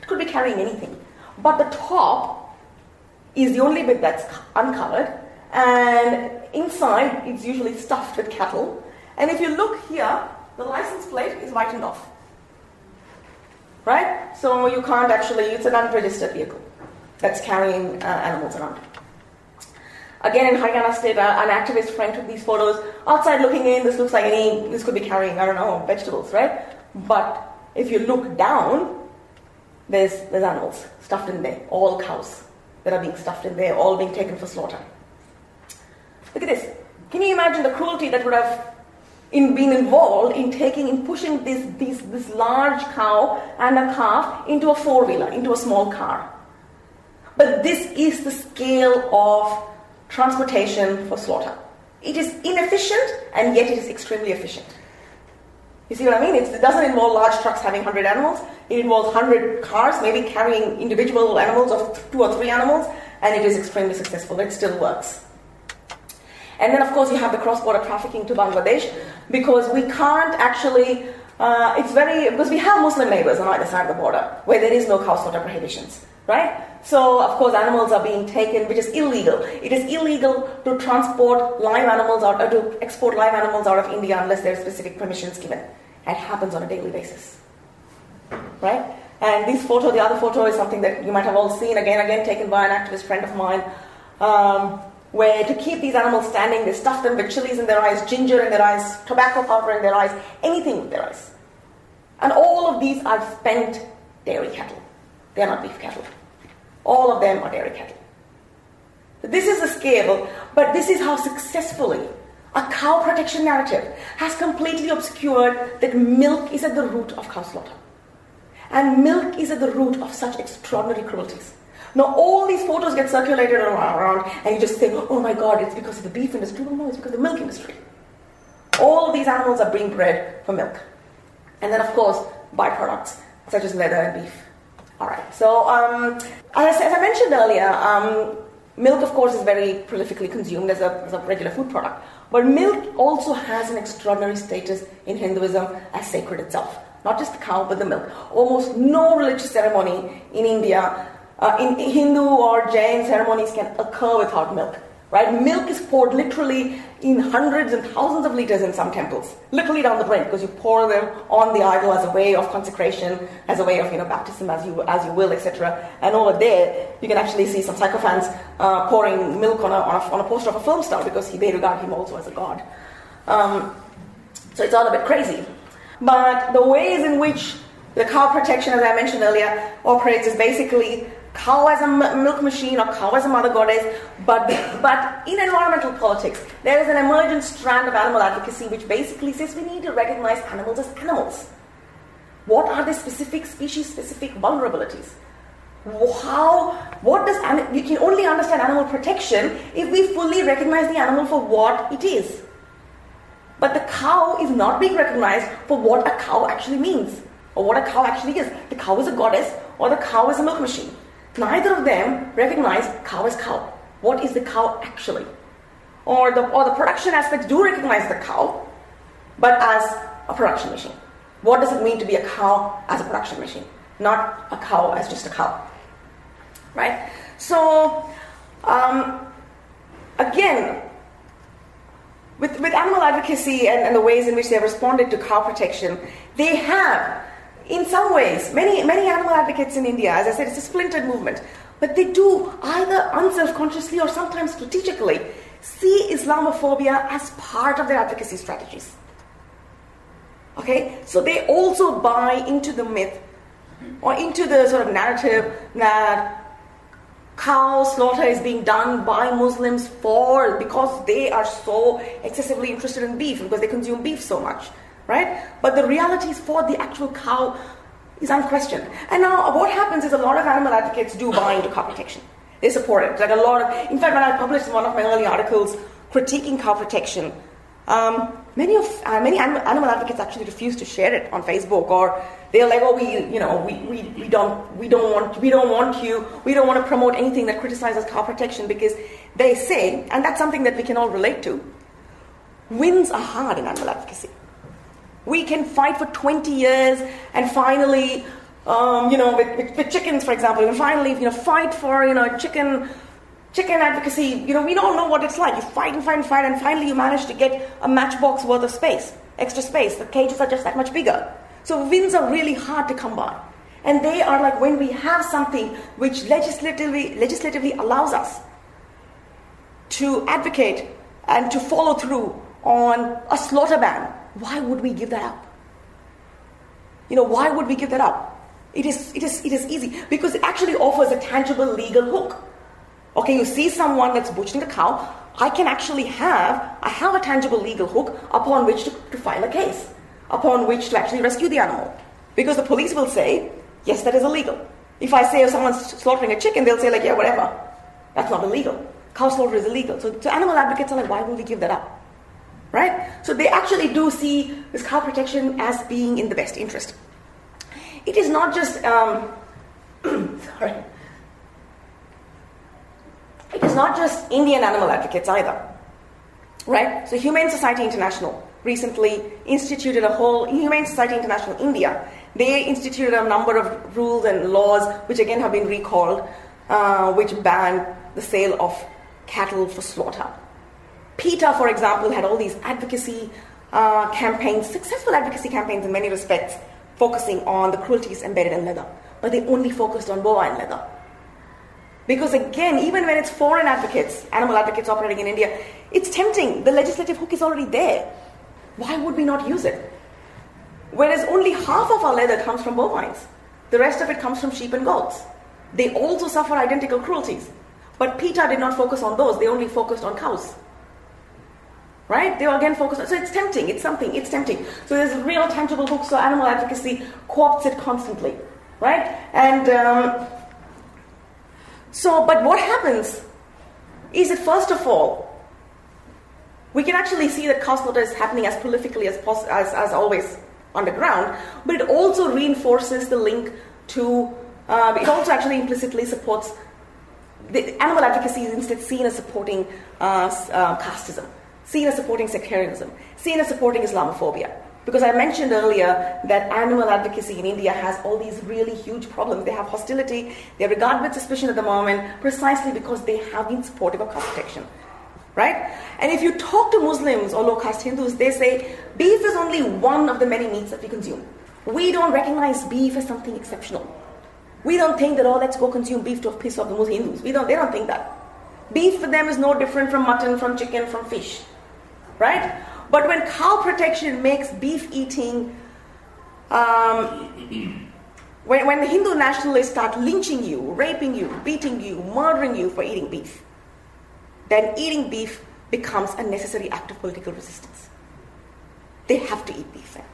it could be carrying anything. But the top is the only bit that's uncovered, and inside it's usually stuffed with cattle. And if you look here, the license plate is whitened off. right? So you can't actually, it's an unregistered vehicle that's carrying uh, animals around. Again, in Haryana state, uh, an activist friend took these photos. Outside looking in, this looks like any, this could be carrying, I don't know, vegetables, right? But if you look down, there's, there's animals stuffed in there, all cows that are being stuffed in there, all being taken for slaughter. Look at this. Can you imagine the cruelty that would have in been involved in taking, in pushing this, this, this large cow and a calf into a four wheeler, into a small car? But this is the scale of transportation for slaughter. It is inefficient and yet it is extremely efficient. You see what I mean? It's, it doesn't involve large trucks having 100 animals. It involves 100 cars, maybe carrying individual animals of two or three animals, and it is extremely successful. It still works. And then, of course, you have the cross border trafficking to Bangladesh because we can't actually, uh, it's very, because we have Muslim neighbors on either side of the border where there is no cow slaughter prohibitions, right? So, of course, animals are being taken, which is illegal. It is illegal to transport live animals out, or to export live animals out of India unless there are specific permissions given. It happens on a daily basis, right? And this photo, the other photo, is something that you might have all seen again, again taken by an activist friend of mine. Um, where to keep these animals standing, they stuff them with chilies in their eyes, ginger in their eyes, tobacco powder in their eyes, anything with their eyes. And all of these are spent dairy cattle. They are not beef cattle. All of them are dairy cattle. This is the scale, but this is how successfully a cow protection narrative has completely obscured that milk is at the root of cow slaughter. And milk is at the root of such extraordinary cruelties. Now, all these photos get circulated around, and you just think, oh my god, it's because of the beef industry. Well, no, it's because of the milk industry. All these animals are being bred for milk. And then, of course, byproducts such as leather and beef. All right, so um, as, as, I mentioned earlier, um, milk, of course, is very prolifically consumed as a, as a regular food product. But milk also has an extraordinary status in Hinduism as sacred itself. Not just the cow, but the milk. Almost no religious ceremony in India uh, in Hindu or Jain ceremonies can occur without milk. Right? Milk is poured literally in hundreds and thousands of liters in some temples, literally down the drain, because you pour them on the idol as a way of consecration, as a way of you know baptism, as you as you will, etc. And over there, you can actually see some sycophants uh, pouring milk on a, on a, on a poster of a film star because he, they regard him also as a god. Um, so it's all a bit crazy. But the ways in which the cow protection, as I mentioned earlier, operates is basically cow as a milk machine or cow as a mother goddess, but, but in environmental politics, there is an emergent strand of animal advocacy which basically says we need to recognize animals as animals. What are the specific species specific vulnerabilities? How, what does, we can only understand animal protection if we fully recognize the animal for what it is. But the cow is not being recognized for what a cow actually means, or what a cow actually is. The cow is a goddess, or the cow is a milk machine. Neither of them recognize cow as cow. What is the cow actually? Or the, or the production aspects do recognize the cow, but as a production machine. What does it mean to be a cow as a production machine? Not a cow as just a cow. Right? So, um, again, with, with animal advocacy and, and the ways in which they have responded to cow protection, they have in some ways, many, many animal advocates in India, as I said, it's a splintered movement, but they do either unself-consciously or sometimes strategically see Islamophobia as part of their advocacy strategies. Okay, so they also buy into the myth or into the sort of narrative that cow slaughter is being done by Muslims for because they are so excessively interested in beef because they consume beef so much right? But the realities for the actual cow is unquestioned. And now what happens is a lot of animal advocates do buy into cow protection. They support it. Like a lot of, in fact, when I published one of my early articles critiquing cow protection, um, many of uh, many animal, animal advocates actually refuse to share it on Facebook, or they're like, "Oh, we, you know, we, we, we don't we don't want we don't want you we don't want to promote anything that criticizes cow protection because they say, and that's something that we can all relate to. Wins are hard in animal advocacy. We can fight for 20 years and finally, um, you know, with, with, with, chickens, for example, and finally, you know, fight for, you know, chicken, chicken advocacy. You know, we don't know what it's like. You fight and fight and fight, and finally you manage to get a matchbox worth of space, extra space. The cages are just that much bigger. So wins are really hard to come by. And they are like when we have something which legislatively, legislatively allows us to advocate and to follow through on a slaughter ban, why would we give that up? You know, why would we give that up? It is, it is, it is easy because it actually offers a tangible legal hook. Okay, you see someone that's butchering a cow, I can actually have, I have a tangible legal hook upon which to, to file a case, upon which to actually rescue the animal. Because the police will say, yes, that is illegal. If I say if someone's slaughtering a chicken, they'll say like, yeah, whatever. That's not illegal. Cow slaughter is illegal. So, so animal advocates are like, why would we give that up? Right? So they actually do see this cow protection as being in the best interest. It is not just, um, sorry, it is not just Indian animal advocates either. Right? So Humane Society International recently instituted a whole, Humane Society International India, they instituted a number of rules and laws which again have been recalled, uh, which ban the sale of cattle for slaughter. PETA, for example, had all these advocacy uh, campaigns, successful advocacy campaigns in many respects, focusing on the cruelties embedded in leather. But they only focused on bovine leather. Because again, even when it's foreign advocates, animal advocates operating in India, it's tempting. The legislative hook is already there. Why would we not use it? Whereas only half of our leather comes from bovines. The rest of it comes from sheep and goats. They also suffer identical cruelties. But PETA did not focus on those, they only focused on cows. Right? They were again focused on, so it's tempting, it's something, it's tempting. So there's a real tangible hook, so animal advocacy co-opts it constantly. Right? And um, so, but what happens is that first of all, we can actually see that cow slaughter is happening as prolifically as, poss- as, as always underground, but it also reinforces the link to, uh, it also actually implicitly supports, the animal advocacy is instead seen as supporting uh, uh, casteism, seen as supporting sectarianism, seen as supporting Islamophobia. Because I mentioned earlier that animal advocacy in India has all these really huge problems. They have hostility, they're regarded with suspicion at the moment, precisely because they have been supportive of caste protection. Right? And if you talk to Muslims or low caste Hindus, they say beef is only one of the many meats that we consume. We don't recognize beef as something exceptional. We don't think that, oh, let's go consume beef to piss off the Muslim Hindus. We don't, they don't think that. Beef for them is no different from mutton, from chicken, from fish. Right? But when cow protection makes beef eating, um, when, when the Hindu nationalists start lynching you, raping you, beating you, murdering you for eating beef, then eating beef becomes a necessary act of political resistance. They have to eat beef then.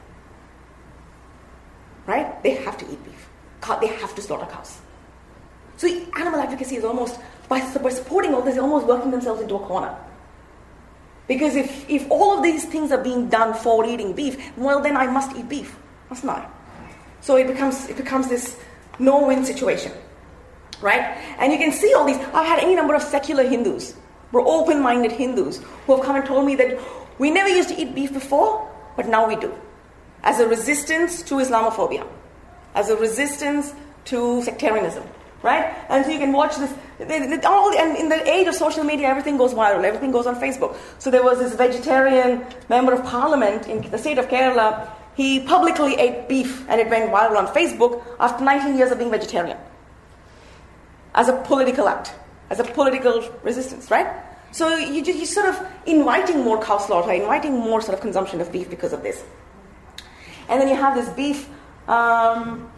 Right? They have to eat beef. Cow- They have to slaughter cows. So animal advocacy is almost, by, by supporting all this, they're almost working themselves into a corner. Because if, if all of these things are being done for eating beef, well, then I must eat beef, mustn't I? So it becomes, it becomes this no win situation, right? And you can see all these. I've had any number of secular Hindus, or open minded Hindus, who have come and told me that we never used to eat beef before, but now we do. As a resistance to Islamophobia, as a resistance to sectarianism, right? And so you can watch this. All, and in the age of social media, everything goes viral. Everything goes on Facebook. So there was this vegetarian member of parliament in the state of Kerala. He publicly ate beef, and it went viral on Facebook after 19 years of being vegetarian, as a political act, as a political resistance, right? So you, you- you're sort of inviting more cow slaughter, inviting more sort of consumption of beef because of this. And then you have this beef. Um,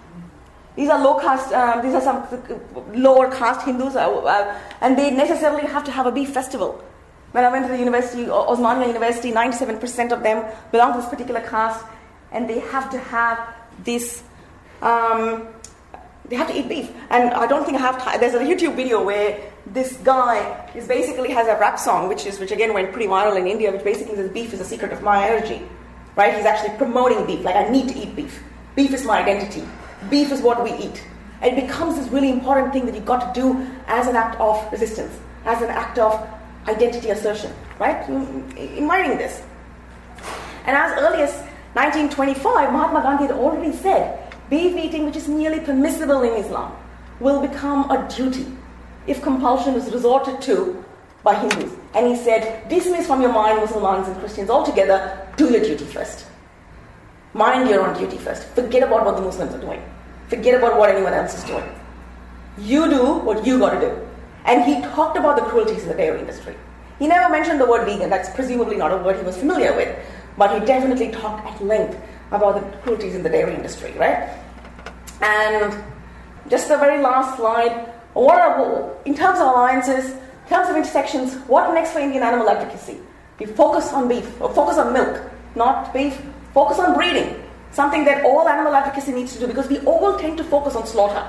these are low caste. Um, these are some lower caste Hindus, uh, uh, and they necessarily have to have a beef festival. When I went to the university, Osmania University, 97% of them belong to this particular caste, and they have to have this. Um, they have to eat beef, and I don't think I have. Time. There's a YouTube video where this guy is basically has a rap song, which is which again went pretty viral in India, which basically says beef is the secret of my energy. Right? He's actually promoting beef. Like I need to eat beef. Beef is my identity. Beef is what we eat. It becomes this really important thing that you've got to do as an act of resistance, as an act of identity assertion. Right? Mm, Inviting this. And as early as 1925, Mahatma Gandhi had already said beef eating, which is merely permissible in Islam, will become a duty if compulsion is resorted to by Hindus. And he said, dismiss from your mind Muslims and Christians altogether, do your duty first. Mind your own duty first. Forget about what the Muslims are doing. Forget about what anyone else is doing. You do what you got to do. And he talked about the cruelties in the dairy industry. He never mentioned the word vegan, that's presumably not a word he was familiar with, but he definitely talked at length about the cruelties in the dairy industry, right? And just the very last slide, what are, in terms of alliances, in terms of intersections, what next for Indian animal advocacy? We focus on beef, or focus on milk, not beef, focus on breeding, something that all animal advocacy needs to do because we all tend to focus on slaughter.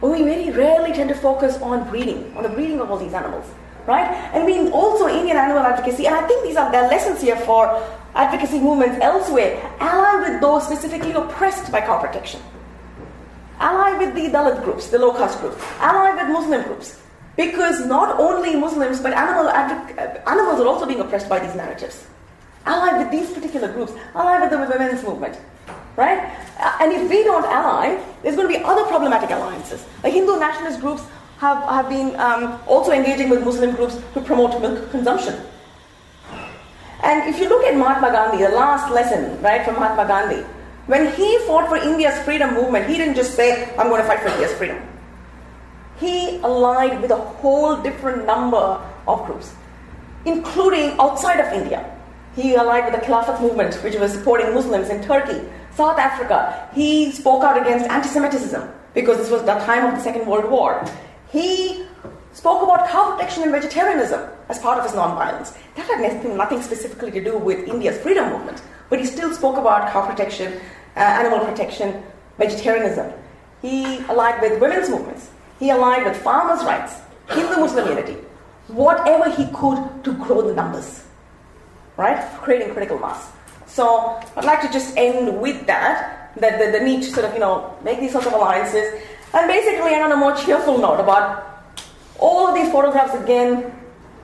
But we very rarely tend to focus on breeding, on the breeding of all these animals, right? And we also Indian animal advocacy, and I think these are the lessons here for advocacy movements elsewhere, ally with those specifically oppressed by cow protection. Ally with the Dalit groups, the low caste groups. Ally with Muslim groups. Because not only Muslims, but animal advoc- uh, animals are also being oppressed by these narratives. Ally with these particular groups. Ally with the women's movement. Right? Uh, and if we don't ally, there's going to be other problematic alliances. Like Hindu nationalist groups have, have been um, also engaging with Muslim groups to promote milk consumption. And if you look at Mahatma Gandhi, the last lesson, right, from Mahatma Gandhi, when he fought for India's freedom movement, he didn't just say, I'm going to fight for India's freedom. He allied with a whole different number of groups, including outside of India. He allied with the Khilafat movement, which was supporting Muslims in Turkey, South Africa. He spoke out against anti Semitism because this was the time of the Second World War. He spoke about cow protection and vegetarianism as part of his nonviolence. That had nothing, nothing specifically to do with India's freedom movement, but he still spoke about cow protection, uh, animal protection, vegetarianism. He allied with women's movements. He aligned with farmers' rights, Hindu Muslim unity, whatever he could to grow the numbers, right? Creating critical mass. So I'd like to just end with that, that the, the need to sort of, you know, make these sorts of alliances. And basically end on a more cheerful note about all of these photographs again.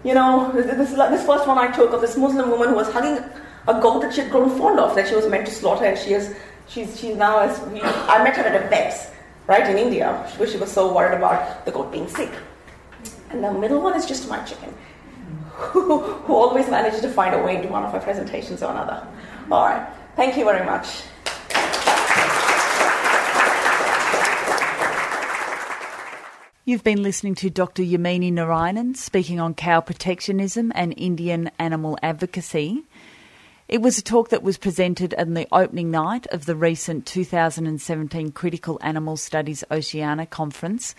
You know, this, this, first one I took of this Muslim woman who was hugging a goat that she had grown fond of, that she was meant to slaughter, and she is, she's, she's now, as we, I met her at a vet's right, in India, where she was so worried about the goat being sick. And the middle one is just my chicken, who, always manages to find a way into one of her presentations or another. All right, thank you very much. You've been listening to Dr. Yamini Narayanan speaking on cow protectionism and Indian animal advocacy. It was a talk that was presented on the opening night of the recent 2017 Critical Animal Studies Oceania Conference.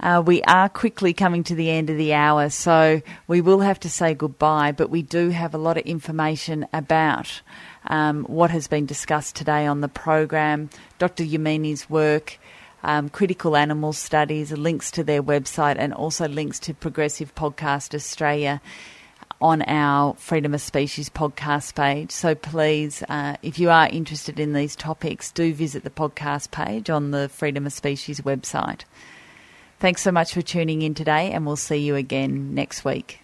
Uh, we are quickly coming to the end of the hour, so we will have to say goodbye, but we do have a lot of information about um, what has been discussed today on the program, Dr. Yamini's work, um, Critical Animal Studies, links to their website, and also links to Progressive Podcast Australia on our Freedom of Species podcast page. So please, uh, if you are interested in these topics, do visit the podcast page on the Freedom of Species website. Thanks so much for tuning in today, and we'll see you again next week.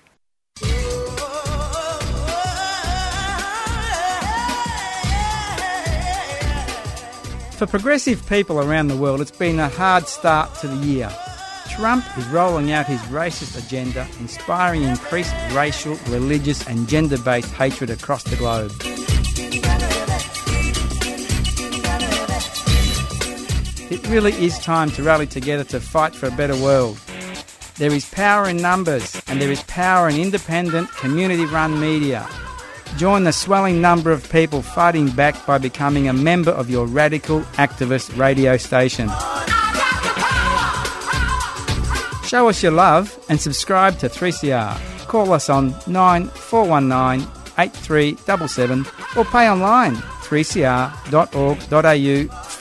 For progressive people around the world, it's been a hard start to the year. Trump is rolling out his racist agenda, inspiring increased racial, religious, and gender based hatred across the globe. It really is time to rally together to fight for a better world. There is power in numbers, and there is power in independent, community run media. Join the swelling number of people fighting back by becoming a member of your radical activist radio station. Show us your love and subscribe to 3CR. Call us on 9419 8377 or pay online 3cr.org.au